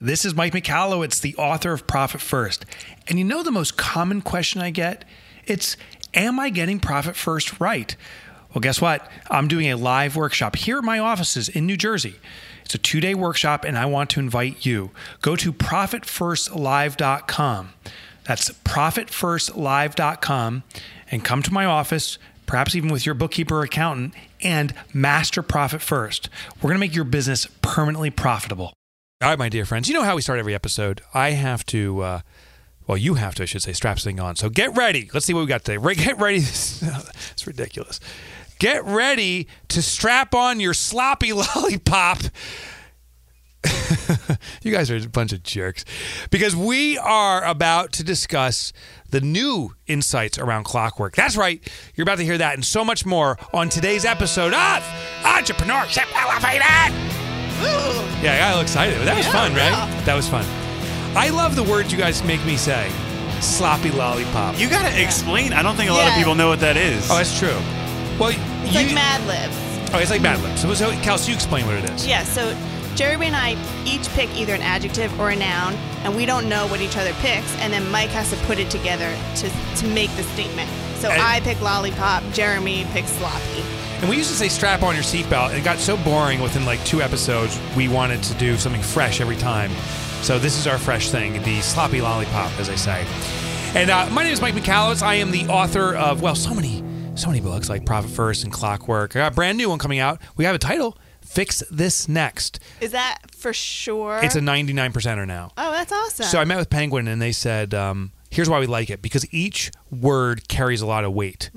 This is Mike Michalowicz, the author of Profit First. And you know the most common question I get? It's, am I getting Profit First right? Well, guess what? I'm doing a live workshop here at my offices in New Jersey. It's a two day workshop, and I want to invite you. Go to profitfirstlive.com. That's profitfirstlive.com and come to my office, perhaps even with your bookkeeper or accountant, and master profit first. We're going to make your business permanently profitable. All right, my dear friends, you know how we start every episode. I have to, uh, well, you have to, I should say, strap this thing on. So get ready. Let's see what we got today. Get ready. it's ridiculous. Get ready to strap on your sloppy lollipop. you guys are a bunch of jerks because we are about to discuss the new insights around clockwork. That's right. You're about to hear that and so much more on today's episode of Entrepreneurship Elevated. Yeah, I got a little excited. That was fun, right? That was fun. I love the words you guys make me say. Sloppy lollipop. You gotta explain. I don't think a lot of people know what that is. oh, that's true. Well, It's you, like Mad Libs. Oh, it's like Mad Libs. So, so Kelsey, you explain what it is. Yeah, so Jeremy and I each pick either an adjective or a noun, and we don't know what each other picks, and then Mike has to put it together to, to make the statement. So And- I pick lollipop, Jeremy picks sloppy. And we used to say strap on your seatbelt. It got so boring within like two episodes, we wanted to do something fresh every time. So this is our fresh thing, the sloppy lollipop, as I say. And uh, my name is Mike Michalowicz. I am the author of, well, so many, so many books like Profit First and Clockwork. I got a brand new one coming out. We have a title, Fix This Next. Is that for sure? It's a 99 percenter now. oh, that's awesome. So I met with Penguin and they said, um, here's why we like it because each word carries a lot of weight.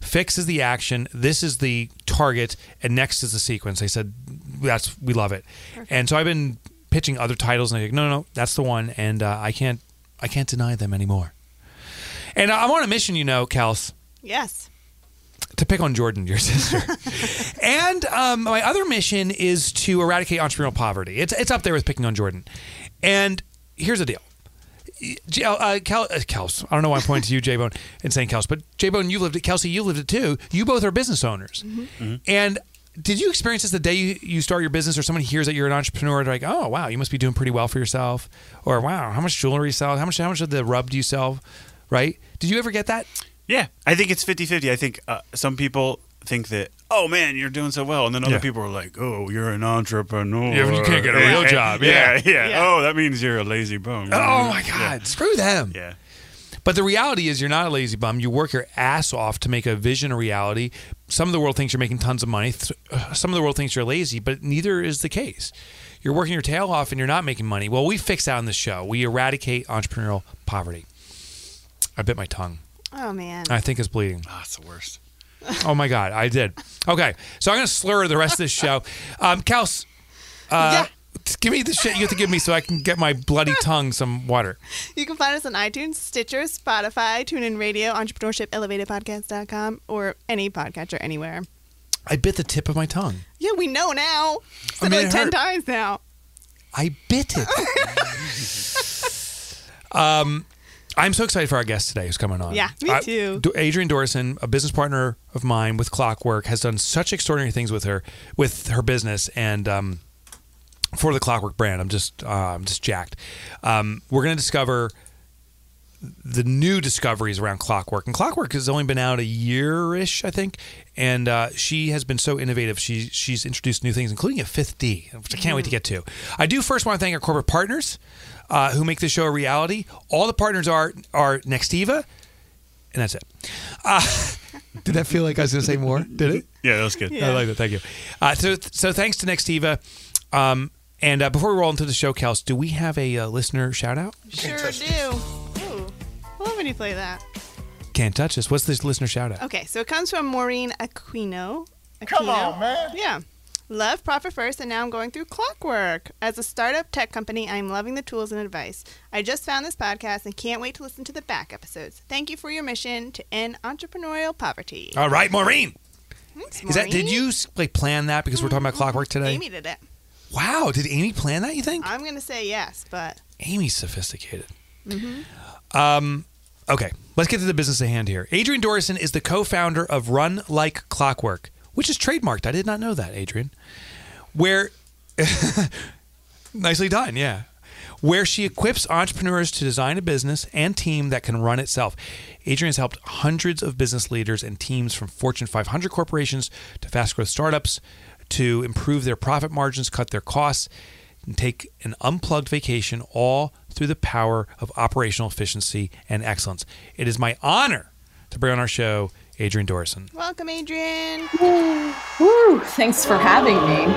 Fix is the action, this is the target, and next is the sequence. They said, that's we love it. And so I've been pitching other titles and they're like, no, no, no, that's the one. And uh, I can't, I can't deny them anymore. And I'm on a mission, you know, Kels, yes. to pick on Jordan, your sister. and um, my other mission is to eradicate entrepreneurial poverty. It's it's up there with picking on Jordan. And here's the deal. J- Uh, Kel, uh, Kels, I don't know why I'm pointing to you, J Bone, and saying Kels, but J Bone, you lived it. Kelsey, you lived it too. You both are business owners. And did you experience this the day you, you start your business or someone hears that you're an entrepreneur? They're like, oh, wow, you must be doing pretty well for yourself. Or, wow, how much jewelry you sell? How much, how much of the rub do you sell? Right? Did you ever get that? Yeah, I think it's 50-50. I think uh, some people think that, oh man, you're doing so well, and then other Yeah. people are like, oh, you're an entrepreneur. Yeah, you can't get a real job. Yeah, yeah. Yeah. Oh, that means you're a lazy bum. Oh my God, screw them. Yeah. But the reality is, you're not a lazy bum. You work your ass off to make a vision a reality. Some of the world thinks you're making tons of money. Th- Some of the world thinks you're lazy, but neither is the case. You're working your tail off and you're not making money. Well, we fix that on this show. We eradicate entrepreneurial poverty. I bit my tongue. Oh, man. I think it's bleeding. Oh, it's the worst. Oh my God, I did. Okay, so I'm going to slur the rest of this show. Um, Kels, uh, give me the shit you have to give me so I can get my bloody tongue some water. You can find us on iTunes, Stitcher, Spotify, TuneIn Radio, EntrepreneurshipElevatedPodcast.com, or any podcatcher anywhere. I bit the tip of my tongue. Yeah, we know now. Said mean, it like it 10 hurt. times now. I bit it. um, I'm so excited for our guest today who's coming on. Yeah, me Uh, too. Adrienne Dorison, a business partner of mine with Clockwork, has done such extraordinary things with her, with her business, and um, for the Clockwork brand. I'm just, uh, I'm just jacked. Um, we're going to discover the new discoveries around Clockwork, and Clockwork has only been out a year-ish, I think, and uh, she has been so innovative. She she's introduced new things, including a fifth D, which I can't wait to get to. I do first want to thank our corporate partners uh, who make this show a reality. All the partners are are Nextiva, and that's it. Uh, did that feel like I was going to say more? Did it? Yeah, that was good. I like that. Thank you. Uh, so, so thanks to Nextiva. Um, and uh, before we roll into the show, Kels, do we have a uh, listener shout out? Sure do. Ooh, I love when you play that. Can't touch us. What's this listener shout out? Okay, so it comes from Maureen Aquino. Come on, man. Yeah. Love Profit First, and now I'm going through Clockwork. As a startup tech company, I'm loving the tools and advice. I just found this podcast and can't wait to listen to the back episodes. Thank you for your mission to end entrepreneurial poverty. All right, Maureen. Thanks, Is that did you like plan that because we're talking about clockwork today? Amy did it. Wow, did Amy plan that? You think? I'm gonna say yes, but Amy's sophisticated. Um, okay, let's get to the business at hand here. Adrienne Dorison is the co-founder of Run Like Clockwork, which is trademarked. I did not know that, Adrienne. Where, nicely done, yeah. where she equips entrepreneurs to design a business and team that can run itself. Adrienne has helped hundreds of business leaders and teams from Fortune 500 corporations to fast growth startups to improve their profit margins, cut their costs, and take an unplugged vacation, all through the power of operational efficiency and excellence. It is my honor to bring on our show Adrienne Dorison. Welcome, Adrienne. Woo! Thanks for having me.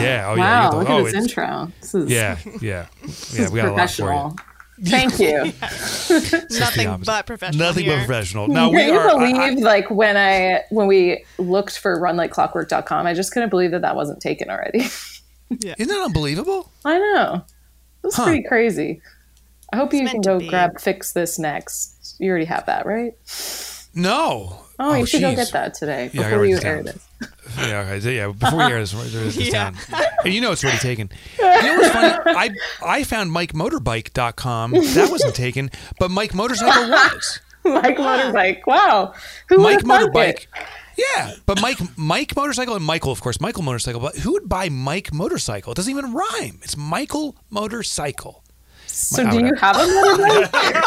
Yeah. Oh, wow, yeah. look oh, at this intro. This is Yeah. Yeah. this Yeah. is We got a lot for you. professional. Thank you. Nothing but professional. Nothing here. but professional. Now we Can you are. I- believe I- like when I when we looked for runlikeclockwork.com, I just couldn't believe that that wasn't taken already. Yeah. Isn't that unbelievable? I know. It was Huh. pretty crazy. I hope you can go grab fix this next. You already have that, right? No. Oh, oh, you should go get that today Yeah, before you air this. Yeah, okay. So, yeah, before we air this, this Yeah. down. And you know it's already taken. You know what's funny? I I found MikeMotorbike.com. That wasn't taken, but Mike Motorcycle was. Mike Motorbike. Wow. Who Mike Motorbike. it? Yeah, but Mike Mike Motorcycle and Michael, of course, Michael Motorcycle. But who would buy Mike Motorcycle? It doesn't even rhyme. It's Michael Motorcycle. So do you have a motorbike?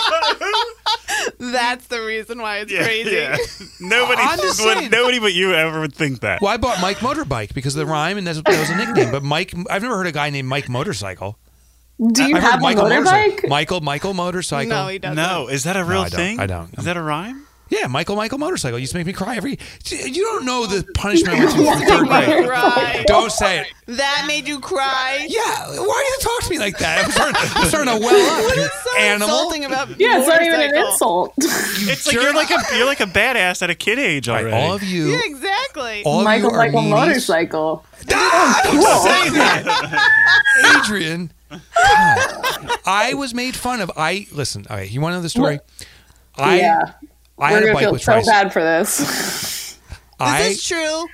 That's the reason why it's Yeah, crazy. yeah. Nobody, I'm just would, nobody but you ever would think that. Well, I bought Mike Motorbike because of the rhyme, and that's, that was a nickname. But Mike, I've never heard a guy named Mike Motorcycle. Do you I've heard have a Michael motorbike? Motorcycle. Michael Michael Motorcycle. No, he doesn't. No, is that a real I don't. thing? I don't. Is that a rhyme? Yeah, Michael Michael Motorcycle used to make me cry every. You don't know the punishment I went through for the third grade. Cry. Don't say it. That made you cry. Yeah, why do you talk to me like that? I'm starting, I'm starting to well up. You so animal. insulting about Yeah, it's not even an insult. It's like you're like a you're like a badass at a kid age All already. right, all of you. Yeah, exactly. All Michael of you are Michael meanies. Motorcycle. Ah, don't say that, Adrienne. God. I was made fun of. I listen. Okay, you want to know the story? I yeah. I We're had a gonna bike feel with so tricycle. bad for this. I Is this true?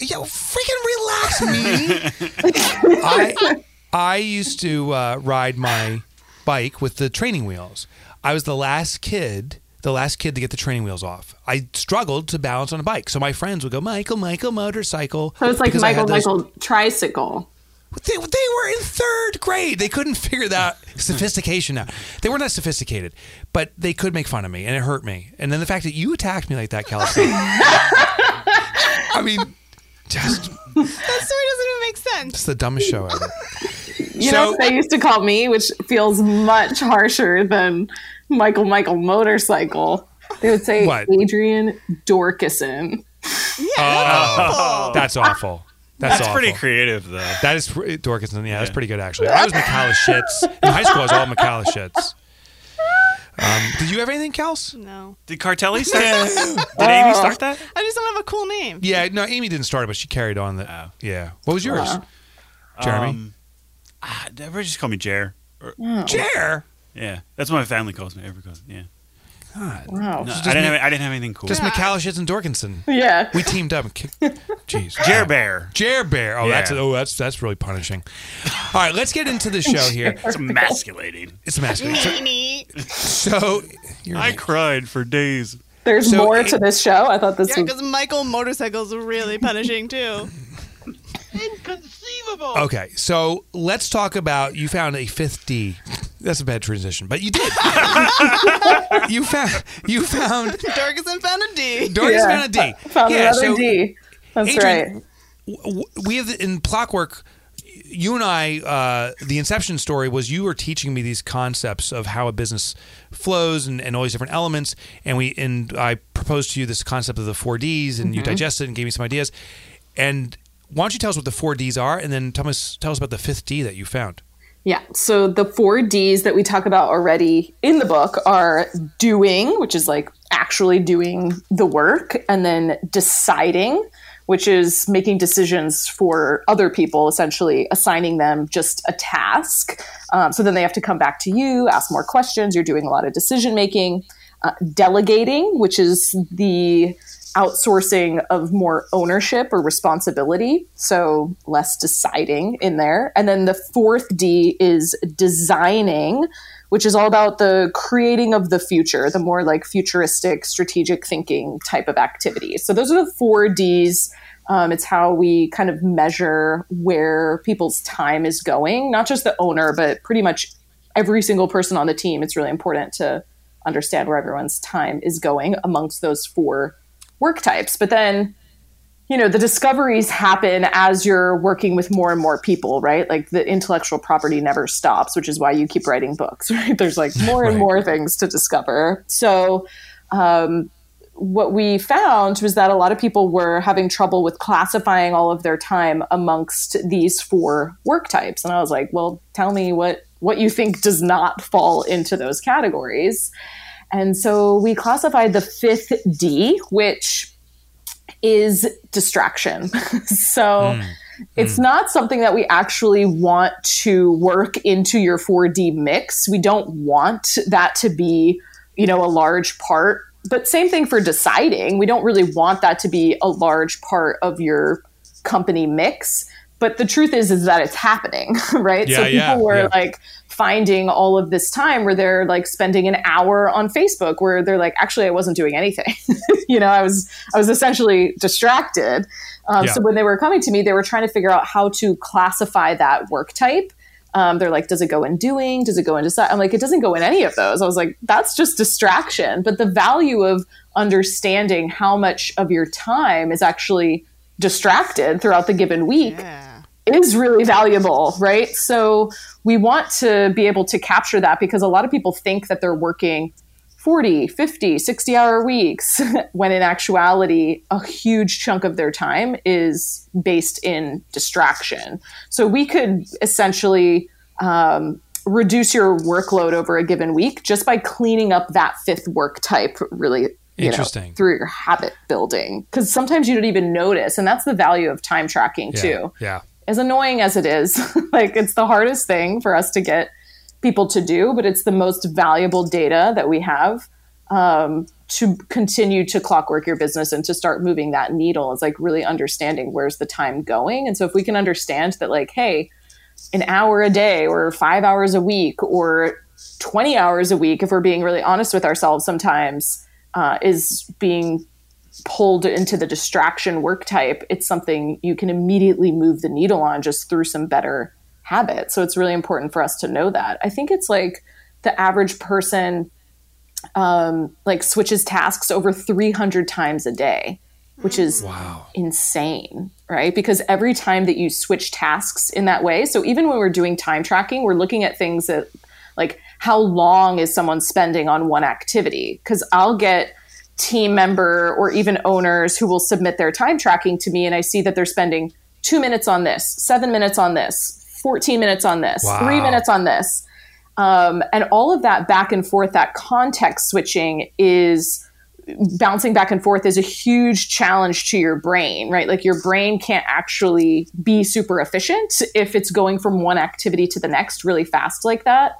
Yo, freaking relax me. I I used to uh, ride my bike with the training wheels. I was the last kid, the last kid to get the training wheels off. I struggled to balance on a bike, so my friends would go, "Michael, Michael, motorcycle." So it's like Michael those- Michael tricycle. They, they were in third grade. They couldn't figure that sophistication out. They weren't that sophisticated, but they could make fun of me, and it hurt me. And then the fact that you attacked me like that, Kelsey. I mean, just That story doesn't even make sense. it's the dumbest show ever. You So- know what they used to call me, which feels much harsher than Michael Michael Motorcycle. They would say What? Adrienne Dorkison. Oh, that's awful. That's, That's pretty creative though. That is pre- Dorkinson. Yeah, that's pretty good actually. I was McCallishits in high school. I was all McCallishits. Um, did you have anything, Kels? No. Did Cartello start that? Did Amy start that? I just don't have a cool name. Yeah, no, Amy didn't start it, but she carried on. The, Oh. Yeah. What was yours, Jeremy? Um, ah, everybody just call me Jer. Or- Jer. yeah, that's what my family calls me. Everybody calls me. Yeah. God. Wow. No, I didn't have I didn't have anything cool. Just McCallishits and Dorkinson. Yeah. We teamed up. and kicked- Jeez. Jer Bear. Jer Bear. Oh, that's oh, that's that's really punishing. All right, let's get into the show here. It's emasculating. It's masculine. So, so you're I cried for days. There's So more it- to this show. I thought this Yeah, was because Michael motorcycles are really punishing too. Inconceivable. okay, so let's talk about you found a fifth D. That's a bad transition, but you did. you found you found Dorcas found a D. Dorcas Yeah. found a D. found yeah, another so D. That's Adrienne, right. we have in Clockwork. You and I, uh, the inception story was you were teaching me these concepts of how a business flows and, and all these different elements, and we and I proposed to you this concept of the four Ds, and you digested and gave me some ideas. And why don't you tell us what the four Ds are, and then tell us tell us about the fifth D that you found. Yeah. So the four D's that we talk about already in the book are doing, which is like actually doing the work, and then deciding, which is making decisions for other people, essentially assigning them just a task. Um, so then they have to come back to you, ask more questions. You're doing a lot of decision making. Uh, delegating, which is the outsourcing of more ownership or responsibility. So less deciding in there. And then the fourth D is designing, which is all about the creating of the future, the more like futuristic, strategic thinking type of activity. So those are the four Ds. Um, it's how we kind of measure where people's time is going, not just the owner, but pretty much every single person on the team, it's really important to understand where everyone's time is going amongst those four work types. But then, you know, the discoveries happen as you're working with more and more people, right? Like the intellectual property never stops, which is why you keep writing books, right? There's like more and more things to discover. So, um, what we found was that a lot of people were having trouble with classifying all of their time amongst these four work types. And I was like, well, tell me what what you think does not fall into those categories. And so we classified the fifth D, which is distraction. so mm. it's mm. not something that we actually want to work into your 4D mix. We don't want that to be, you know, a large part. But same thing for deciding. We don't really want that to be a large part of your company mix but the truth is is that it's happening right yeah, so people yeah, were yeah. like finding all of this time where they're like spending an hour on facebook where they're like actually i wasn't doing anything you know i was i was essentially distracted um, so when they were coming to me they were trying to figure out how to classify that work type um, they're like, does it go in doing? Does it go in decide? I'm like, it doesn't go in any of those. I was like, that's just distraction. But the value of understanding how much of your time is actually distracted throughout the given week yeah is really valuable, right? So we want to be able to capture that because a lot of people think that they're working 40, 50, 60 hour weeks when in actuality a huge chunk of their time is based in distraction. So we could essentially um, reduce your workload over a given week just by cleaning up that fifth work type really Interesting. Know, through your habit building because sometimes you don't even notice and that's the value of time tracking yeah, too yeah as annoying as it is, like it's the hardest thing for us to get people to do, but it's the most valuable data that we have um, to continue to clockwork your business and to start moving that needle is like really understanding where's the time going. And so if we can understand that, like, hey, an hour a day or five hours a week or 20 hours a week, if we're being really honest with ourselves sometimes, uh, is being pulled into the distraction work type, it's something you can immediately move the needle on just through some better habits. So it's really important for us to know that. I think it's like the average person um, like switches tasks over 300 times a day, which is wow. insane, right? Because every time that you switch tasks in that way, so even when we're doing time tracking, we're looking at things that like how long is someone spending on one activity? Because I'll get team member or even owners who will submit their time tracking to me and I see that they're spending two minutes on this, seven minutes on this, 14 minutes on this, wow. three minutes on this. Um, and all of that back and forth, that context switching is bouncing back and forth is a huge challenge to your brain, right? Like your brain can't actually be super efficient if it's going from one activity to the next really fast like that.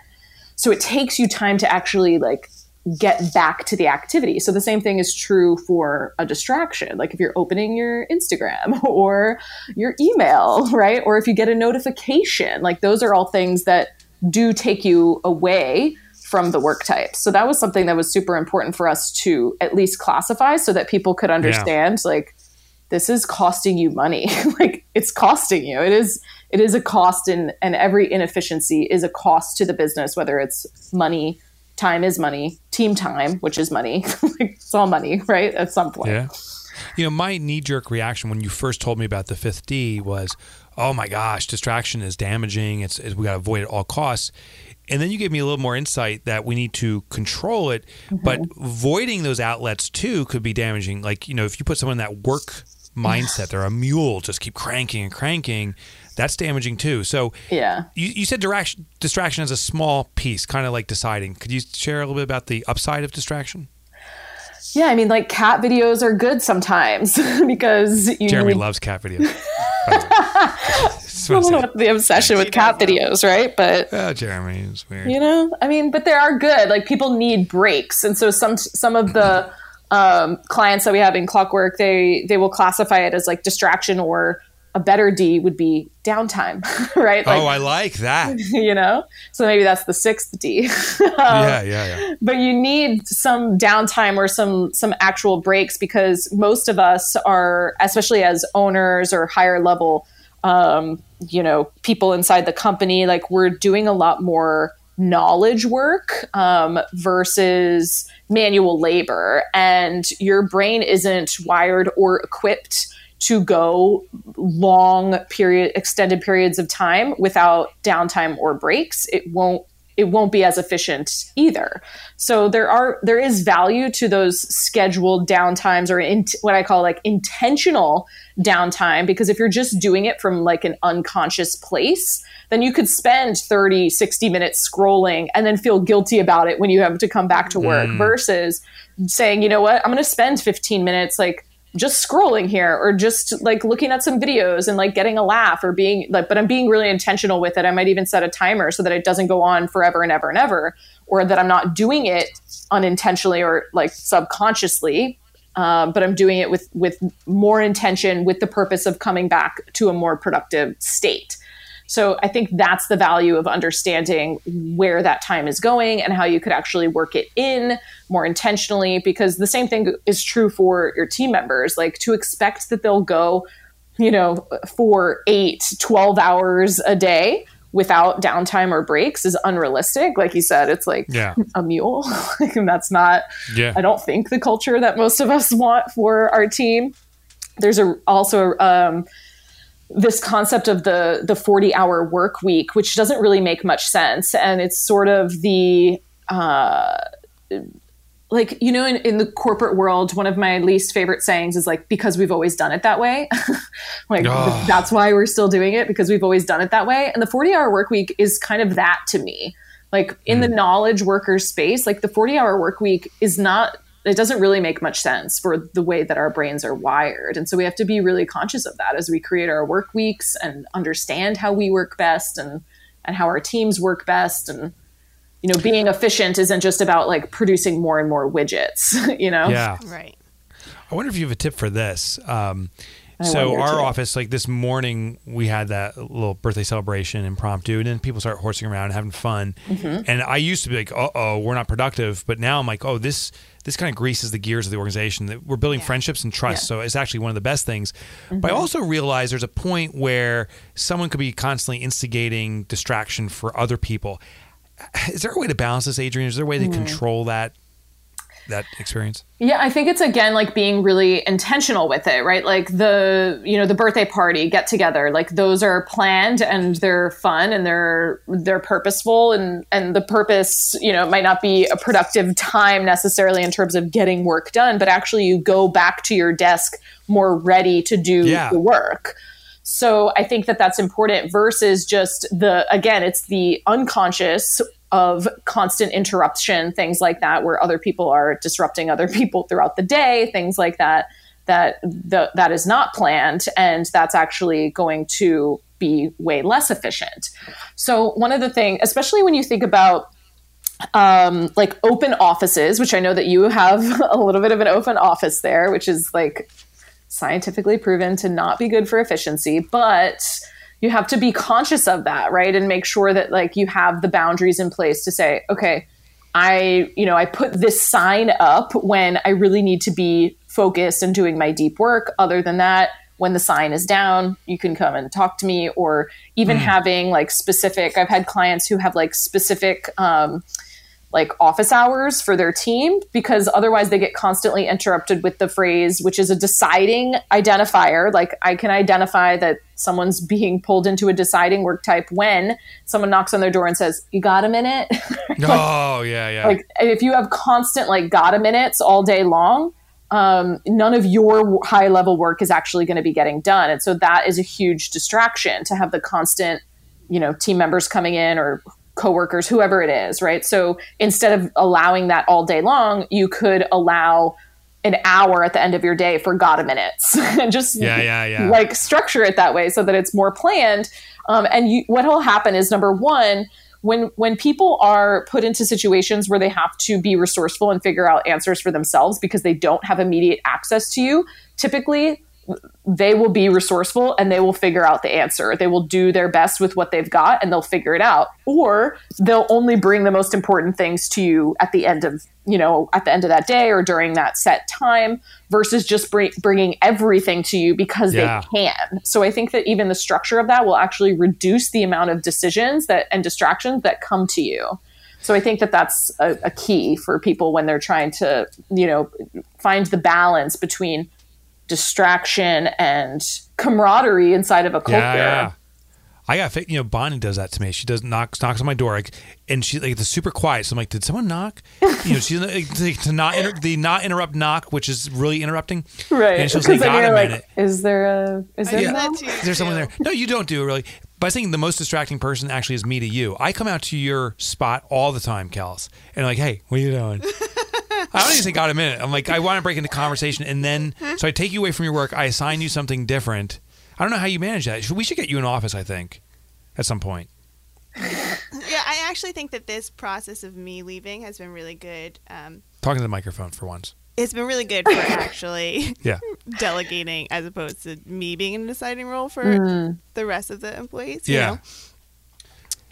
So it takes you time to actually like get back to the activity. So the same thing is true for a distraction. Like if you're opening your Instagram or your email, right? Or if you get a notification, like those are all things that do take you away from the work type. So that was something that was super important for us to at least classify so that people could understand yeah. like this is costing you money. like it's costing you. It is it is a cost and and every inefficiency is a cost to the business whether it's money time is money, team time, which is money. it's all money, right? At some point. Yeah. You know, my knee jerk reaction when you first told me about the fifth D was, oh my gosh, distraction is damaging. It's, it's we got to avoid it at all costs. And then you gave me a little more insight that we need to control it, mm-hmm. but voiding those outlets too could be damaging. Like, you know, if you put someone in that work mindset, they're a mule, just keep cranking and cranking that's damaging too. So yeah, you, you said distraction, distraction is a small piece, kind of like deciding. Could you share a little bit about the upside of distraction? Yeah, I mean, like cat videos are good sometimes because you Jeremy need... loves cat videos. I don't know what the obsession with cat videos, right? But oh, Jeremy is weird. You know, I mean, but they are good. Like people need breaks, and so some some of the um, clients that we have in Clockwork, they they will classify it as like distraction or a better D would be downtime, right? Like, oh, I like that. You know, so maybe that's the sixth D. um, yeah, yeah, yeah. But you need some downtime or some some actual breaks because most of us are, especially as owners or higher level, um, you know, people inside the company, like we're doing a lot more knowledge work um, versus manual labor. And your brain isn't wired or equipped to go long period extended periods of time without downtime or breaks it won't it won't be as efficient either so there are there is value to those scheduled downtimes or in, what i call like intentional downtime because if you're just doing it from like an unconscious place then you could spend 30 60 minutes scrolling and then feel guilty about it when you have to come back to work mm. versus saying you know what i'm going to spend 15 minutes like just scrolling here or just like looking at some videos and like getting a laugh or being like but i'm being really intentional with it. I might even set a timer so that it doesn't go on forever and ever and ever or that i'm not doing it unintentionally or like subconsciously um, but i'm doing it with with more intention with the purpose of coming back to a more productive state so I think that's the value of understanding where that time is going and how you could actually work it in more intentionally because the same thing is true for your team members like to expect that they'll go you know for 8 12 hours a day without downtime or breaks is unrealistic like you said it's like yeah. a mule and that's not yeah. i don't think the culture that most of us want for our team there's a also um, this concept of the the 40 hour work week which doesn't really make much sense and it's sort of the uh, like you know in, in the corporate world one of my least favorite sayings is like because we've always done it that way like oh. that's why we're still doing it because we've always done it that way and the 40 hour work week is kind of that to me like in mm. the knowledge worker space like the 40 hour work week is not it doesn't really make much sense for the way that our brains are wired. And so we have to be really conscious of that as we create our work weeks and understand how we work best and and how our teams work best. And you know being efficient isn't just about like producing more and more widgets you know? Yeah. Right. I wonder if you have a tip for this. Um, so our too. office, like this morning, we had that little birthday celebration impromptu, and then people start horsing around and having fun. Mm-hmm. And I used to be like, "Uh oh, we're not productive," but now I'm like, "Oh, this this kind of greases the gears of the organization. That we're building yeah. friendships and trust, yeah. so it's actually one of the best things." Mm-hmm. But I also realize there's a point where someone could be constantly instigating distraction for other people. Is there a way to balance this, Adrienne? Is there a way to mm. control that that experience? Yeah, I think it's again like being really intentional with it, right? Like the, you know, the birthday party, get together, like those are planned and they're fun and they're they're purposeful and and the purpose, you know, might not be a productive time necessarily in terms of getting work done, but actually you go back to your desk more ready to do yeah. the work. So I think that that's important versus just the again, it's the unconscious of constant interruption, things like that, where other people are disrupting other people throughout the day, things like that, that the, that is not planned, and that's actually going to be way less efficient. So one of the things, especially when you think about um, like open offices, which I know that you have a little bit of an open office there, which is like scientifically proven to not be good for efficiency, but you have to be conscious of that, right? And make sure that like you have the boundaries in place to say, okay, I, you know, I put this sign up when I really need to be focused and doing my deep work. Other than that, when the sign is down, you can come and talk to me, or even mm. having like specific. I've had clients who have like specific um, like office hours for their team because otherwise they get constantly interrupted with the phrase which is a deciding identifier. Like i can identify that someone's being pulled into a deciding work type when someone knocks on their door and says you got a minute? Like, oh yeah yeah. like if you have constant like got a minutes all day long um, none of your high level work is actually going to be getting done. And so that is a huge distraction to have the constant you know team members coming in or coworkers, whoever it is, right? So instead of allowing that all day long, you could allow an hour at the end of your day for Gotta minutes and just yeah, yeah, yeah. like structure it that way so that it's more planned. Um, and you, what will happen is number one, when when people are put into situations where they have to be resourceful and figure out answers for themselves because they don't have immediate access to you, typically they will be resourceful and they will figure out the answer. They will do their best with what they've got and they'll figure it out. Or they'll only bring the most important things to you at the end of, you know, at the end of that day or during that set time versus just bring, bringing everything to you because yeah. they can. So I think that even the structure of that will actually reduce the amount of decisions that and distractions that come to you. So I think that that's a, a key for people when they're trying to, you know, find the balance between distraction and camaraderie inside of a culture. Yeah, yeah. I got you know Bonnie does that to me. She does knocks knocks on my door, like, and she like it's super quiet. So I'm like, did someone knock? You know, she's like, to not inter- the not interrupt knock, which is really interrupting. Right. And she'll say, "Got a like, minute." Is there a is there yeah. is there someone there? No, you don't do it really. But I think the most distracting person actually is me to you. I come out to your spot all the time, Kels, and I'm like, hey, what are you doing? I don't even say got a minute. I'm like, I want to break into conversation, and then so I take you away from your work. I assign you something different. I don't know how you manage that. We should get you in office. I think at some point. yeah, I actually think that this process of me leaving has been really good. Um, Talking to the microphone for once. It's been really good for actually yeah. delegating as opposed to me being in a deciding role for mm. the rest of the employees. yeah. Know?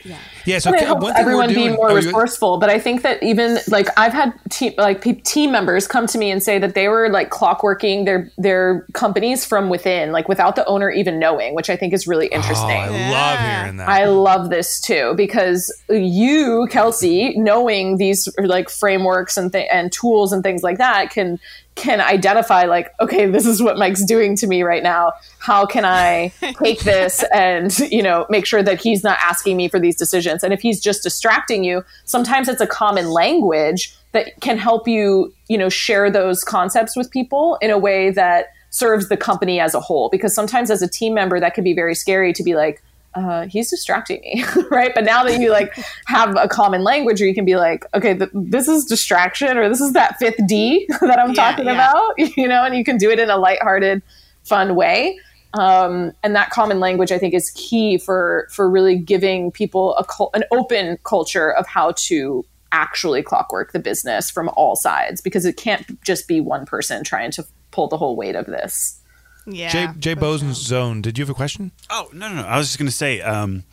Yeah. Yeah. So I hope everyone doing, be more resourceful, but I think that even like I've had team like team members come to me and say that they were like clockworking their their companies from within, like without the owner even knowing, which I think is really interesting. Oh, I yeah. love hearing that. I love this too because you, Kelsey, knowing these like frameworks and th- and tools and things like that can can identify like okay this is what mike's doing to me right now. How can i take this and you know make sure that he's not asking me for these decisions? And if he's just distracting you sometimes it's a common language that can help you you know share those concepts with people in a way that serves the company as a whole. Because sometimes as a team member that can be very scary to be like uh, he's distracting me, right? But now that you like have a common language, or you can be like, okay, th- this is distraction, or this is that fifth D that I'm yeah, talking yeah. about, you know, and you can do it in a lighthearted, fun way. Um, and that common language, I think, is key for for really giving people a cul- an open culture of how to actually clockwork the business from all sides, because it can't just be one person trying to pull the whole weight of this. Yeah. Jay, Jay Bosen's Zone. Did you have a question? Oh no, no, no. I was just gonna say. Um,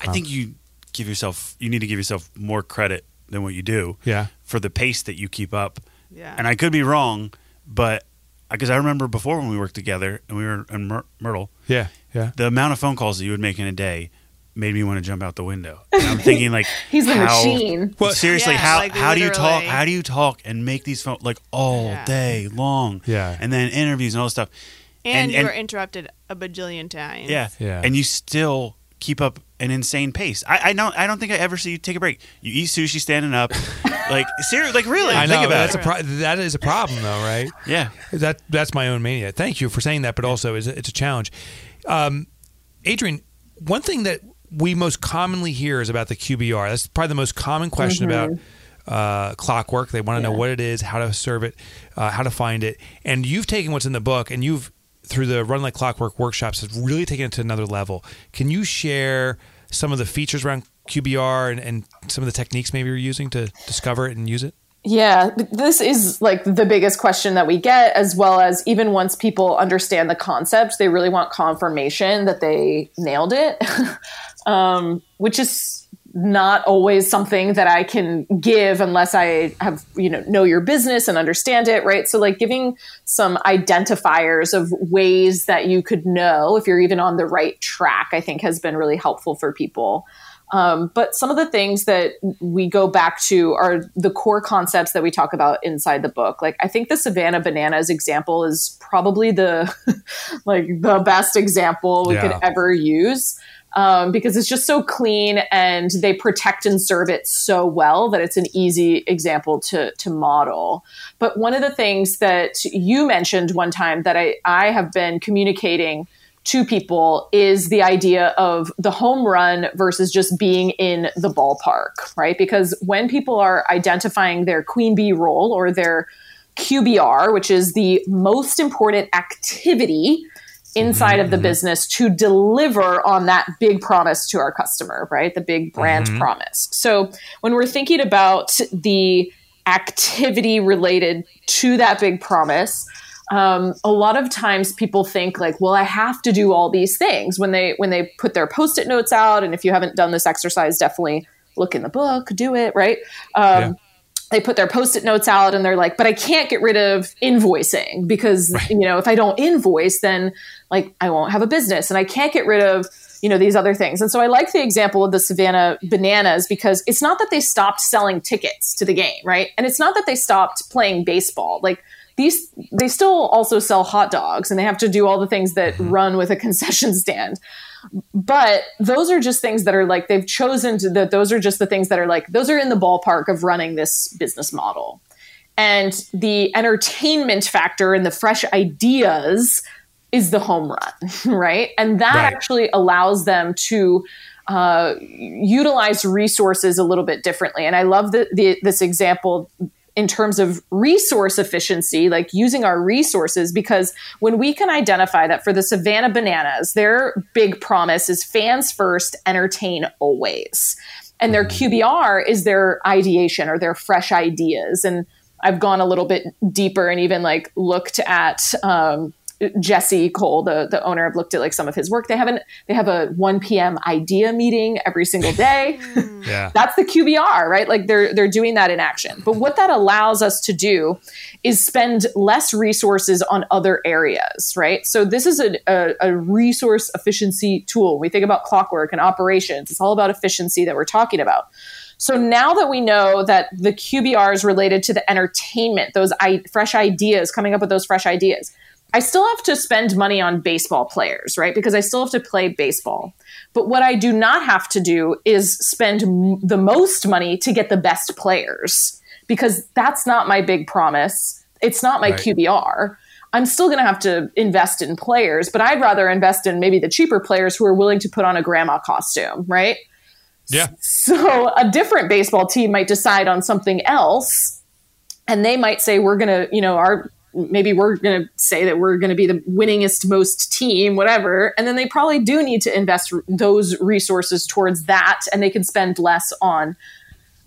I think you give yourself. You need to give yourself more credit than what you do. Yeah. For the pace that you keep up. Yeah. And I could be wrong, but because I remember before when we worked together and we were in Myr- Myrtle. Yeah. Yeah. The amount of phone calls that you would make in a day made me want to jump out the window. And I'm thinking like he's a machine. Well, seriously, yeah, how like how do you talk? How do you talk and make these phone like all yeah. day long? Yeah, and then interviews and all this stuff. And, and you and, were interrupted a bajillion times. Yeah, yeah, and you still keep up an insane pace. I, I don't I don't think I ever see you take a break. You eat sushi standing up, like seriously, like really. I know think that's it. a pro- that is a problem though, right? yeah, that that's my own mania. Thank you for saying that, but also it's a, it's a challenge. Um, Adrienne, one thing that we most commonly hear is about the QBR. That's probably the most common question mm-hmm. about uh, clockwork. They want to yeah. know what it is, how to serve it, uh, how to find it. And you've taken what's in the book and you've through the Run Like Clockwork workshops has really taken it to another level. Can you share some of the features around QBR and, and some of the techniques maybe you're using to discover it and use it? Yeah, this is like the biggest question that we get, as well as even once people understand the concept, they really want confirmation that they nailed it, um, which is not always something that I can give unless I have, you know, know your business and understand it, right? So like giving some identifiers of ways that you could know if you're even on the right track, I think has been really helpful for people. Um, but some of the things that we go back to are the core concepts that we talk about inside the book. Like I think the Savannah bananas example is probably the like the best example we yeah. could ever use um, because it's just so clean and they protect and serve it so well that it's an easy example to, to model. But one of the things that you mentioned one time that I, I have been communicating to people is the idea of the home run versus just being in the ballpark, right? Because when people are identifying their queen bee role or their QBR, which is the most important activity inside of the mm-hmm. business to deliver on that big promise to our customer, right? The big brand mm-hmm. promise. So when we're thinking about the activity related to that big promise, um, a lot of times people think like, well, I have to do all these things when they when they put their post-it notes out. And if you haven't done this exercise, definitely look in the book, do it, right? Um, yeah they put their post-it notes out and they're like but i can't get rid of invoicing because right. you know if i don't invoice then like i won't have a business and i can't get rid of you know these other things and so i like the example of the savannah bananas because it's not that they stopped selling tickets to the game right and it's not that they stopped playing baseball like these they still also sell hot dogs and they have to do all the things that mm-hmm. run with a concession stand but those are just things that are like they've chosen to that those are just the things that are like those are in the ballpark of running this business model. And the entertainment factor and the fresh ideas is the home run right? And that right. actually allows them to uh, utilize resources a little bit differently. And i love the, the, this example in terms of resource efficiency, like using our resources, because when we can identify that for the Savannah Bananas, their big promise is fans first, entertain always. And their mm-hmm. QBR is their ideation or their fresh ideas. And I've gone a little bit deeper and even like looked at um, Jesse Cole, the the owner, I've looked at like some of his work. They haven't they have a 1 p.m. idea meeting every single day. Mm. yeah. That's the QBR, right? Like they're they're doing that in action. But what that allows us to do is spend less resources on other areas, right? So this is a, a, a resource efficiency tool. we think about clockwork and operations. It's all about efficiency that we're talking about. So now that we know that the QBR is related to the entertainment, those I- fresh ideas, coming up with those fresh ideas, I still have to spend money on baseball players, right? Because I still have to play baseball. But what I do not have to do is spend m- the most money to get the best players because that's not my big promise. It's not my right. QBR. I'm still going to have to invest in players, but I'd rather invest in maybe the cheaper players who are willing to put on a grandma costume, right? Yeah. So a different baseball team might decide on something else and they might say we're going to, you know, our maybe we're going to say that we're going to be the winningest most team whatever and then they probably do need to invest those resources towards that and they can spend less on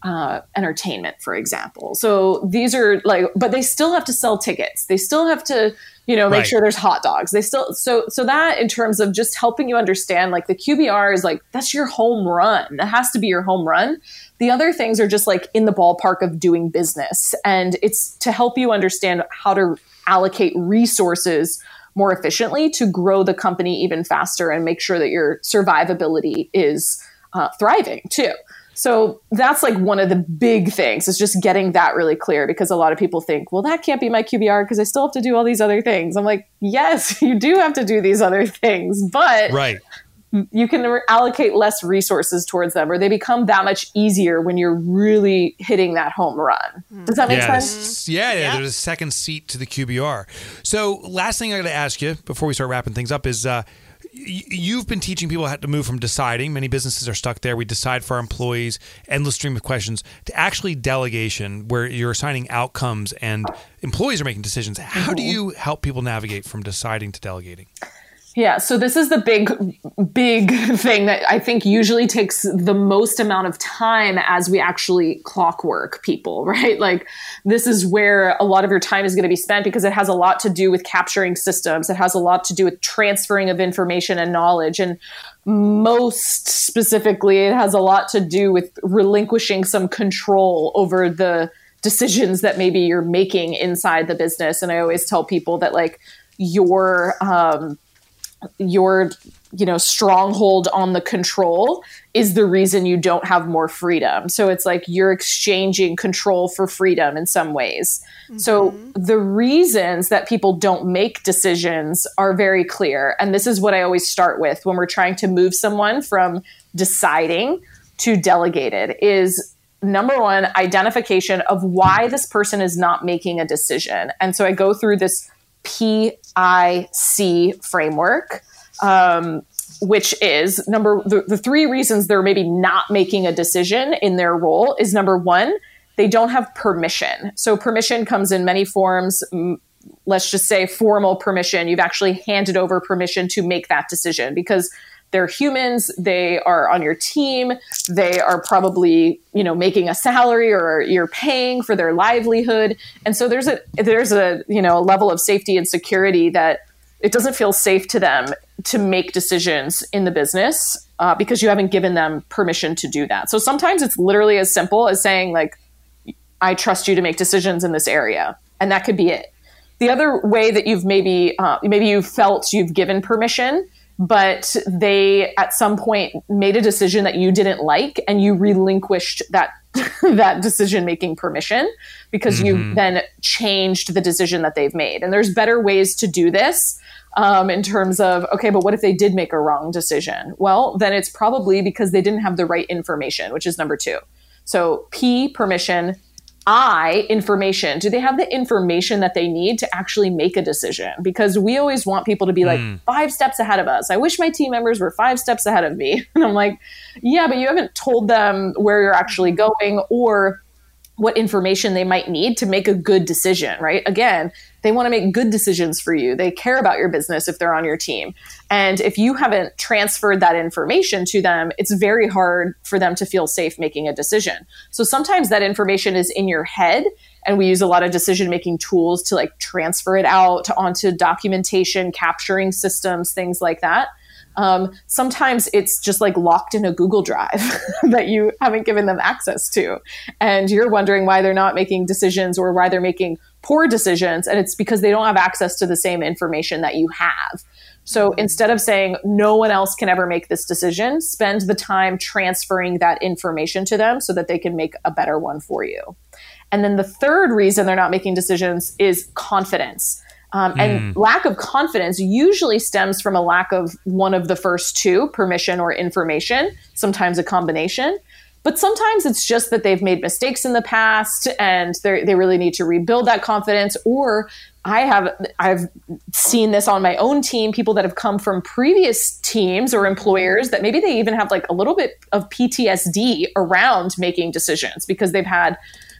uh, entertainment for example so these are like but they still have to sell tickets they still have to you know make right. sure there's hot dogs they still so so that in terms of just helping you understand like the qbr is like that's your home run that has to be your home run the other things are just like in the ballpark of doing business. And it's to help you understand how to allocate resources more efficiently to grow the company even faster and make sure that your survivability is uh, thriving too. So that's like one of the big things is just getting that really clear because a lot of people think, well, that can't be my QBR because I still have to do all these other things. I'm like, yes, you do have to do these other things, but right you can allocate less resources towards them or they become that much easier when you're really hitting that home run. Does that make yeah, sense? Yeah, yeah, yeah, There's a second seat to the QBR. So, last thing I got to ask you before we start wrapping things up is uh, you've been teaching people how to move from deciding. Many businesses are stuck there. We decide for our employees, endless stream of questions, to actually delegation, where you're assigning outcomes and employees are making decisions. How do mm-hmm. you help people navigate from deciding to delegating? Yeah, so this is the big, big thing that I think usually takes the most amount of time as we actually clockwork people, right? Like, this is where a lot of your time is going to be spent because it has a lot to do with capturing systems. It has a lot to do with transferring of information and knowledge. And most specifically, it has a lot to do with relinquishing some control over the decisions that maybe you're making inside the business. And I always tell people that, like, your, um, your you know stronghold on the control is the reason you don't have more freedom. So it's like you're exchanging control for freedom in some ways. Mm-hmm. so the reasons that people don't make decisions are very clear. And this is what i always start with when we're trying to move someone from deciding to delegated is number one identification of why this person is not making a decision. And so i go through this PIC framework, um, which is number the, the three reasons they're maybe not making a decision in their role is number one, they don't have permission. So permission comes in many forms. Let's just say formal permission. You've actually handed over permission to make that decision because they're humans they are on your team they are probably you know making a salary or you're paying for their livelihood. And so there's a there's a you know a level of safety and security that it doesn't feel safe to them to make decisions in the business uh, because you haven't given them permission to do that. So sometimes it's literally as simple as saying like i trust you to make decisions in this area and that could be it. The other way that you've maybe uh, maybe you felt you've given permission but they at some point made a decision that you didn't like and you relinquished that that decision making permission because mm-hmm. you then changed the decision that they've made. And there's better ways to do this um, in terms of okay but what if they did make a wrong decision? Well then it's probably because they didn't have the right information which is number two. So p permission I information? Do they have the information that they need to actually make a decision? Because we always want people to be like mm. five steps ahead of us. I wish my team members were five steps ahead of me. And I'm like, yeah, but you haven't told them where you're actually going or what information they might need to make a good decision, right? Again, they want to make good decisions for you. They care about your business if they're on your team. And if you haven't transferred that information to them, it's very hard for them to feel safe making a decision. So sometimes that information is in your head and we use a lot of decision making tools to like transfer it out onto documentation, capturing systems, things like that. Um, sometimes it's just like locked in a Google Drive that you haven't given them access to. And you're wondering why they're not making decisions or why they're making poor decisions. And it's because they don't have access to the same information that you have. So instead of saying no one else can ever make this decision, spend the time transferring that information to them so that they can make a better one for you. And then the third reason they're not making decisions is confidence. Um, and mm. lack of confidence usually stems from a lack of one of the first two permission or information, sometimes a combination. But sometimes it's just that they've made mistakes in the past and they really need to rebuild that confidence. Or I have I've seen this on my own team, people that have come from previous teams or employers that maybe they even have like a little bit of PTSD around making decisions because they've had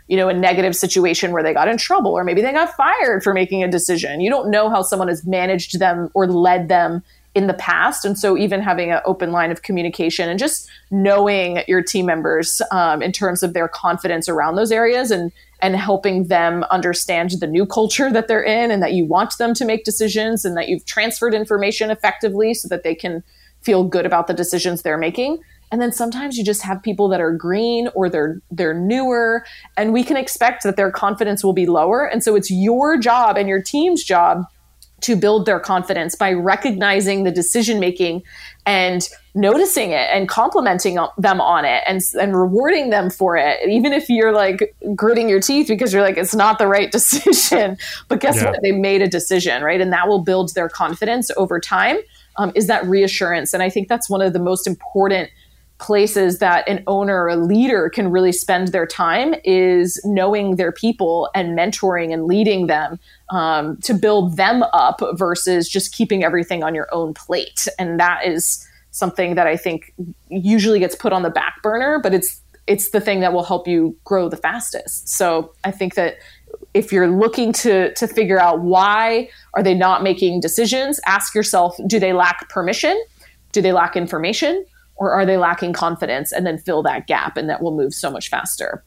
you know, a negative situation where they got in trouble or maybe they got fired for making a decision. You don't know how someone has managed them or led them in the past. And so, even having an open line of communication and just knowing your team members um, in terms of their confidence around those areas and and helping them understand the new culture that they're in and that you want them to make decisions and that you've transferred information effectively so that they can feel good about the decisions they're making and then sometimes you just have people that are green or they're they're newer and we can expect that their confidence will be lower. And so it's your job and your team's job to build their confidence by recognizing the decision making and noticing it and complimenting them on it and, and rewarding them for it even if you're like gritting your teeth because you're like it's not the right decision. But guess yeah. what? They made a decision right? And that will build their confidence over time. Um, is that reassurance? And i think that's one of the most important places that an owner or a leader can really spend their time is knowing their people and mentoring and leading them um, to build them up versus just keeping everything on your own plate. And that is something that I think usually gets put on the back burner, but it's it's the thing that will help you grow the fastest. So I think that if you're looking to to figure out why are they not making decisions, ask yourself, do they lack permission? Do they lack information? Or are they lacking confidence and then fill that gap and that will move so much faster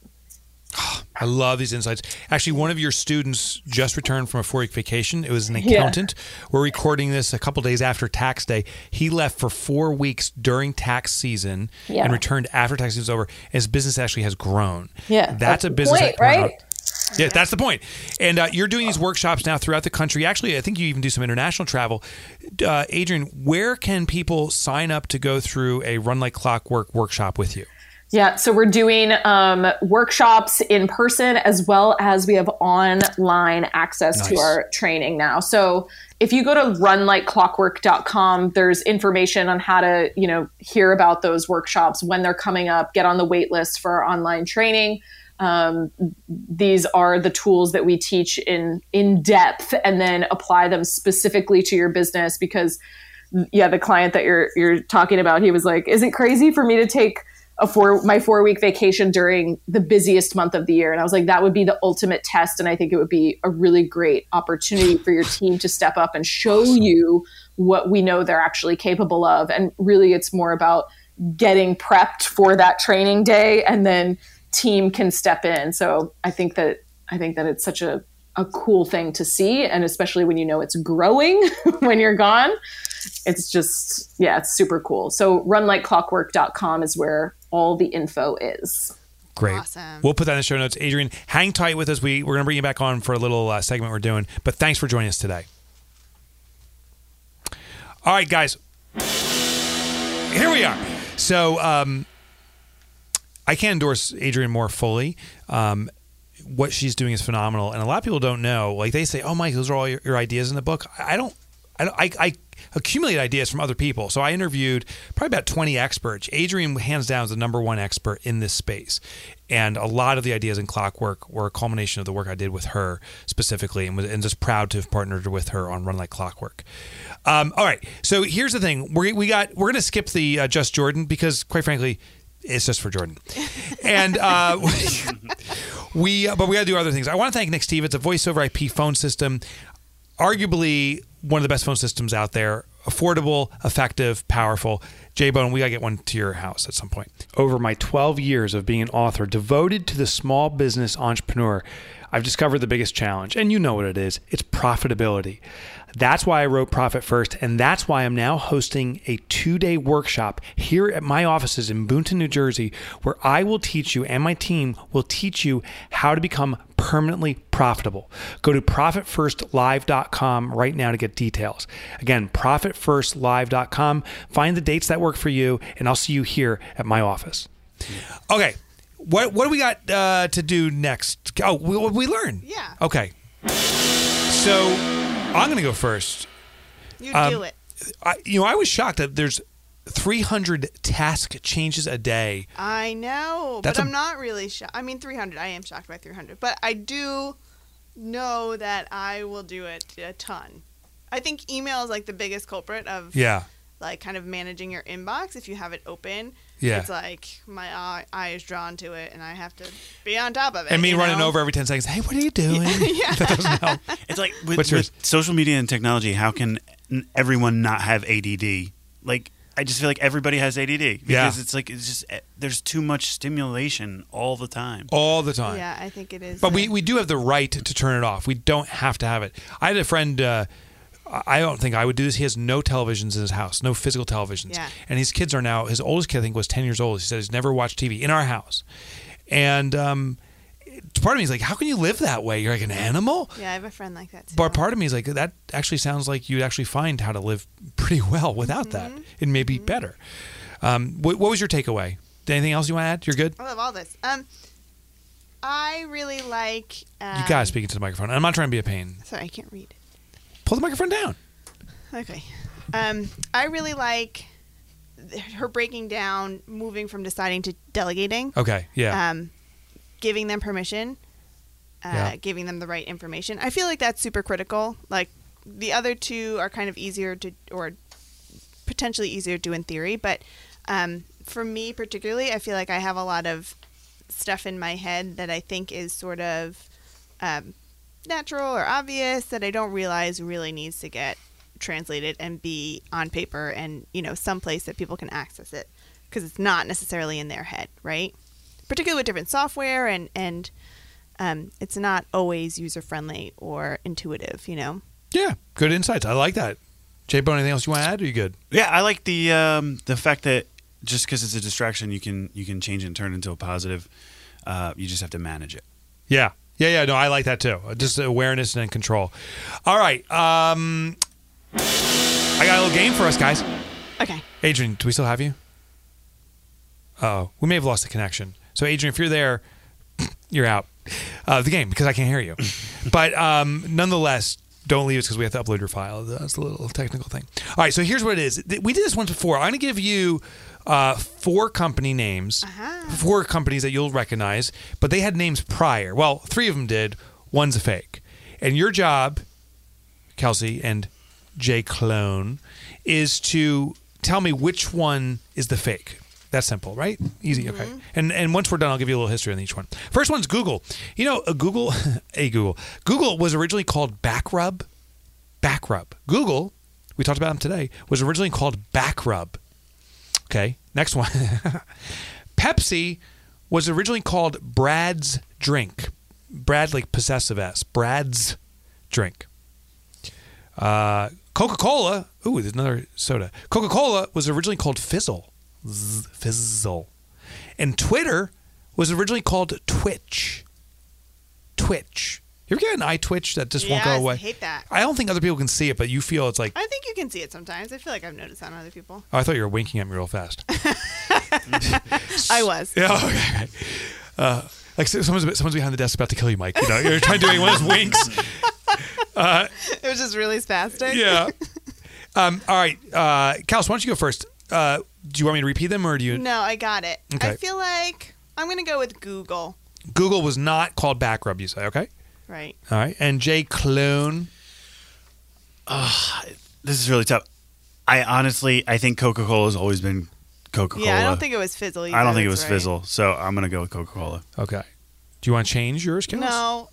I love these insights. Actually, one of your students just returned from a four week vacation. It was an accountant. Yeah. We're recording this a couple days after tax day. He left for four weeks during tax season yeah. and returned after tax season was over. His business actually has grown. Yeah. That's, that's a business. Point, right? Yeah, that's the point. And uh, you're doing these workshops now throughout the country. Actually, I think you even do some international travel. Uh, Adrienne, where can people sign up to go through a Run Like Clockwork workshop with you? Yeah, so we're doing um, workshops in person as well as we have online access nice. to our training now. So if you go to runlikeclockwork.com, there's information on how to, you know, hear about those workshops when they're coming up, get on the wait list for our online training um, these are the tools that we teach in in depth and then apply them specifically to your business because yeah the client that you're you're talking about he was like is it crazy for me to take a four my four week vacation during the busiest month of the year and i was like that would be the ultimate test and i think it would be a really great opportunity for your team to step up and show awesome. you what we know they're actually capable of and really it's more about getting prepped for that training day and then team can step in. So I think that I think that it's such a a cool thing to see and especially when you know it's growing when you're gone it's just yeah it's super cool so runlikeclockwork.com is where all the info is Great. Awesome. We'll put that in the show notes. Adrienne, hang tight with us. We, we're going to bring you back on for a little uh, segment we're doing. But thanks for joining us today. All right, guys. here we are. So um, I can't endorse Adrienne more fully. Um, what she's doing is phenomenal, and a lot of people don't know. Like they say, "Oh, Mike, those are all your, your ideas in the book." I don't. I, don't, I, I accumulate ideas from other people. So I interviewed probably about 20 experts. Adrienne, hands down, is the number one expert in this space. And a lot of the ideas in Clockwork were a culmination of the work I did with her specifically, and, was, and just proud to have partnered with her on Run Like Clockwork. Um, all right, so here's the thing: we we got we're going to skip the uh, Just Jordan because, quite frankly, it's just for Jordan. And uh, we, but we got to do other things. I want to thank Nextiva. It's a voice over IP phone system, arguably one of the best phone systems out there. Affordable, effective, powerful. J Bone, we got to get one to your house at some point. Over my 12 years of being an author devoted to the small business entrepreneur, I've discovered the biggest challenge, and you know what it is it's profitability. That's why I wrote Profit First, and that's why I'm now hosting a two day workshop here at my offices in Boonton, New Jersey, where I will teach you and my team will teach you how to become permanently profitable. Go to profitfirstlive.com right now to get details. Again, profitfirstlive.com. Find the dates that work for you, and I'll see you here at my office. Okay. What, what do we got uh, to do next? Oh, we, we learn. Yeah. Okay. So I'm going to go first. You Um, do it. I, you know, I was shocked that there's 300 task changes a day. I know, That's but a- I'm not really shocked. I mean, 300. I am shocked by 300, but I do know that I will do it a ton. I think email is like the biggest culprit of Yeah. like kind of managing your inbox. If you have it open, Yeah. it's like my eye, eye is drawn to it, and I have to be on top of it. And me running know? over every 10 seconds. Hey, what are you doing? yeah. That doesn't help. It's like with, with social media and technology, how can everyone not have ADD? Like, I just feel like everybody has ADD because Yeah. it's like it's just eh, there's too much stimulation all the time. All the time. Yeah, I think it is. But uh, we, we do have the right to turn it off. We don't have to have it. I had a friend. Uh, I don't think I would do this. He has no televisions in his house, no physical televisions. Yeah. And his kids are now. His oldest kid, I think, was ten years old. He said he's never watched TV in our house. And um, part of me is like, how can you live that way? You're like an animal. yeah, I have a friend like that too. But part of me is like, that actually sounds like you'd actually find how to live pretty well without that. It may be better. Um, what, what was your takeaway? Anything else you want to add? You're good. I love all this. Um, I really like. Um, You guys speaking to the microphone. I'm not trying to be a pain. Sorry, I can't read. Pull the microphone down. Okay. Um, I really like her breaking down, moving from deciding to delegating, Okay. Yeah. um, giving them permission, uh, Yeah. giving them the right information. I feel like that's super critical. Like the other two are kind of easier to, or potentially easier to do in theory, but um, for me particularly, I feel like I have a lot of stuff in my head that I think is sort of um, natural or obvious that I don't realize really needs to get translated and be on paper and you know someplace that people can access it because it's not necessarily in their head, right? Particularly with different software and and um, it's not always user friendly or intuitive, you know. Yeah, good insights. I like that. J Bone, anything else you want to add? Or are you good? Yeah, I like the um, the fact that just because it's a distraction, you can you can change it and turn it into a positive. Uh, you just have to manage it. Yeah. Yeah, yeah, no, I like that too. Just awareness and control. All right. Um I got a little game for us, guys. Okay. Adrienne, do we still have you? Oh, we may have lost the connection. So, Adrienne, if you're there, you're out of the game because I can't hear you. but um, nonetheless, don't leave us because we have to upload your file. That's a little technical thing. All right, so here's what it is. We did this once before. I'm going to give you uh, four company names, Uh-huh. four companies that you'll recognize, but they had names prior. Well, three of them did. One's a fake. And your job, Kelsey and Jay Clone, is to tell me which one is the fake. That's simple, right? Easy. Okay. And and once we're done, I'll give you a little history on each one. First one's Google. You know, a Google, a Google. Google was originally called Backrub. Backrub. Google, we talked about them today, was originally called Backrub. Okay. Next one. Pepsi was originally called Brad's Drink. Brad, like possessive S. Brad's Drink. Uh, Coca Cola. Ooh, there's another soda. Coca Cola was originally called Fizzle. Z- Fizzle. And Twitter was originally called Twitch. Twitch. You ever get an eye twitch that just won't Yes, go away? I hate that. I don't think other people can see it, but you feel it's like. I think you can see it sometimes. I feel like I've noticed that on other people. Oh, I thought you were winking at me real fast. I was. Yeah, okay. Uh, like so- someone's someone's behind the desk about to kill you, Mike. You know, you're trying to do one of those winks. It was just really spastic. Yeah. Um, all right, uh, Kels, why don't you go first? Uh, do you want me to repeat them, or do you? No, I got it. Okay. I feel like I'm gonna go with Google. Google was not called back rub. You say okay? Right. All right, and Jay Clone. This is really tough. I honestly, I think Coca Cola has always been Coca Cola. Yeah, I don't think it was Fizzle. Either. I don't think it was That's right. Fizzle, so I'm gonna go with Coca Cola. Okay. Do you want to change yours, Kels? No,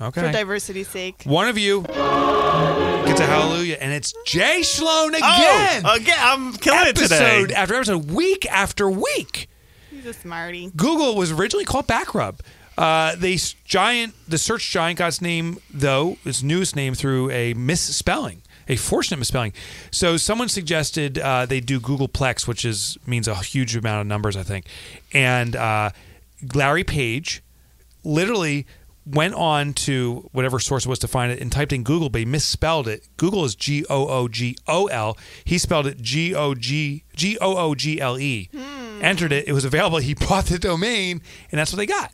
Okay. for Okay. diversity's sake. One of you gets a hallelujah, and it's Jay Sloan oh, again. Oh, again, I'm killing it today. episode after episode, week after week. He's a smarty. Google was originally called Backrub. Uh, they giant, the search giant got its name though its newest name through a misspelling, a fortunate misspelling. So someone suggested uh, they do googolplex, which is means a huge amount of numbers, I think. And uh, Larry Page literally went on to whatever source it was to find it and typed in Google, but he misspelled it. Google is G O O G O L. He spelled it G O G G O O G L E. Entered it. It was available. He bought the domain, and that's what they got.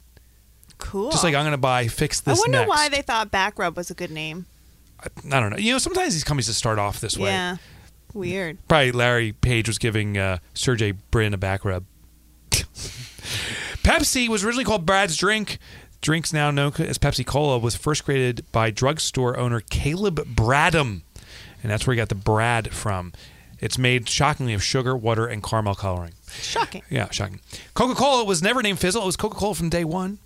Cool. Just like I'm going to buy fix this. I wonder next. why they thought Backrub was a good name. I don't know. You know, sometimes these companies just start off this way. Yeah. Weird. Probably Larry Page was giving uh, Sergey Brin a back rub. Pepsi was originally called Brad's Drink. Drinks now known as Pepsi Cola was first created by drugstore owner Caleb Bradham, and that's where he got the Brad from. It's made shockingly of sugar, water, and caramel coloring. Shocking. Yeah, shocking. Coca Cola was never named Fizzle. It was Coca Cola from day one.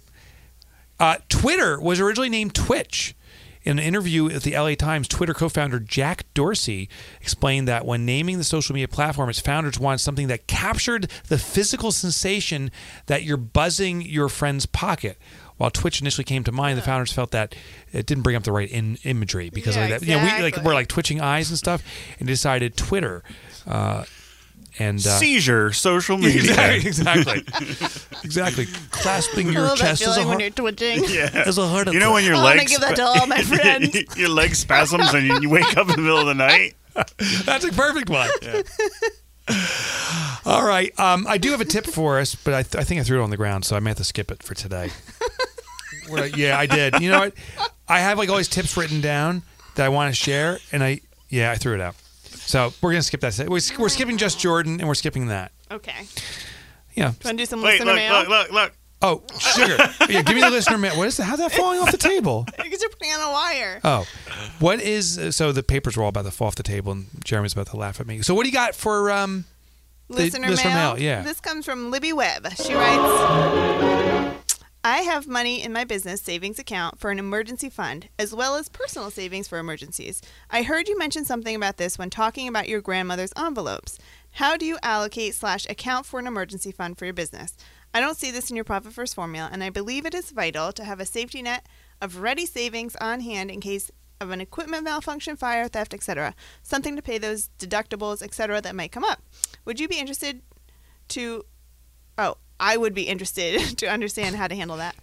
Uh, Twitter was originally named Twitch. In an interview with the LA Times, Twitter co founder Jack Dorsey explained that when naming the social media platform, its founders wanted something that captured the physical sensation that you're buzzing your friend's pocket. While Twitch initially came to mind, the founders felt that it didn't bring up the right in- imagery because Yeah, of that. You know, we like we're like twitching eyes and stuff, and decided Twitter. Uh, and uh, Seizure social media. exactly, exactly, exactly. Clasping your chest is a feeling when heart. you're twitching. Yeah. Is a heart You know when your I wanna legs give that to all my friends. your leg spasms and you, you wake up in the middle of the night. That's a perfect one. All right. Um, I do have a tip for us, but I, th- I think I threw it on the ground, so I may have to skip it for today. Where- yeah, I did. You know what? I have like all these tips written down that I want to share, and I yeah, I threw it out. So we're gonna skip that. We're, we're skipping just Jordan, and we're skipping that. Okay. Yeah. Want to do some Wait, listener look, mail? look, look, look. Oh, sugar. Yeah, give me the listener mail. What is that? How's that falling off the table? Because you're putting on a wire. Oh, what is so the papers were all about to fall off the table, and Jeremy's about to laugh at me. So what do you got for um? listener, listener mail. mail, yeah. This comes from Libby Webb. She writes I have money in my business savings account for an emergency fund, as well as personal savings for emergencies. I heard you mention something about this when talking about your grandmother's envelopes. How do you allocate slash account for an emergency fund for your business? I don't see this in your Profit First formula, and I believe it is vital to have a safety net of ready savings on hand in case of an equipment malfunction, fire, theft, etc. Something to pay those deductibles, etc. that might come up. Would you be interested to? Oh, I would be interested to understand how to handle that.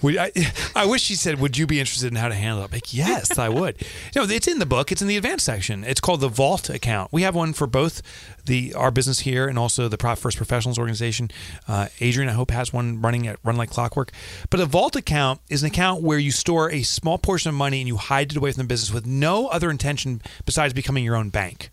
Would, I, I wish she said, "Would you be interested in how to handle it?" Like, yes, I would. No, it's in the book. It's in the advanced section. It's called the Vault account. We have one for both the our business here and also the Profit First Professionals organization. Uh, Adrienne, I hope, has one running at Run Like Clockwork. But a Vault account is an account where you store a small portion of money and you hide it away from the business with no other intention besides becoming your own bank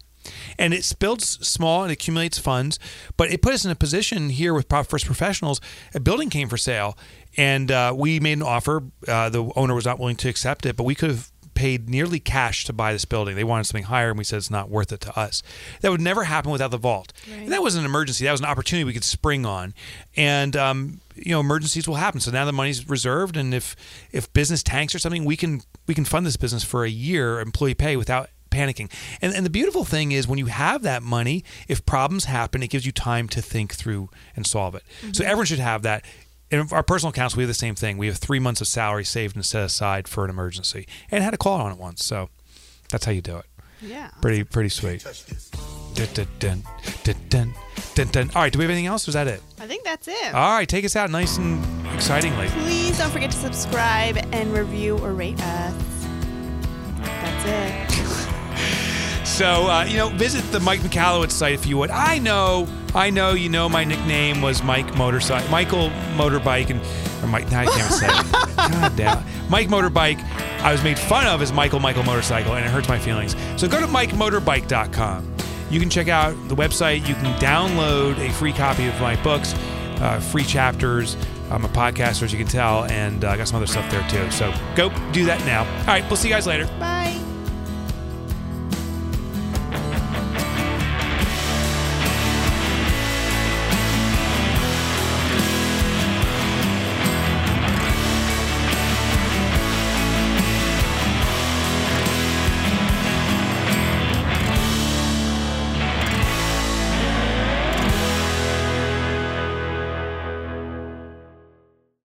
and it builds small and accumulates funds. But it put us in a position here with Profit First Professionals. A building came for sale, and uh, we made an offer. Uh, the owner was not willing to accept it, but we could have paid nearly cash to buy this building. They wanted something higher, and we said it's not worth it to us. That would never happen without the vault. And that was an emergency. That was an opportunity we could spring on, and um, you know emergencies will happen. So now the money's reserved, and if if business tanks or something, we can we can fund this business for a year employee pay without panicking. And, and the beautiful thing is when you have that money, if problems happen, it gives you time to think through and solve it. So mm-hmm. everyone should have that. In our personal accounts, we have the same thing. We have three months of salary saved and set aside for an emergency, and had a call on it once. So that's how you do it. Yeah. Pretty pretty sweet. dun, dun, dun, dun, dun, dun, dun. All right, do we have anything else? Or is that it? I think that's it. All right, take us out nice and excitingly. Please don't forget to subscribe and review or rate us. That's it. So, uh, you know, visit the Mike Michalowicz site if you would. I know, I know, you know, my nickname was Mike Motorcycle, Michael Motorbike, and or Mike. Now I can't say it. God damn, Mike Motorbike. I was made fun of as Michael Michael Motorcycle, and it hurts my feelings. So go to MikeMotorbike.com. You can check out the website. You can download a free copy of my books, uh, free chapters. I'm a podcaster, as you can tell, and uh, I got some other stuff there too. So go do that now. All right, we'll see you guys later. Bye.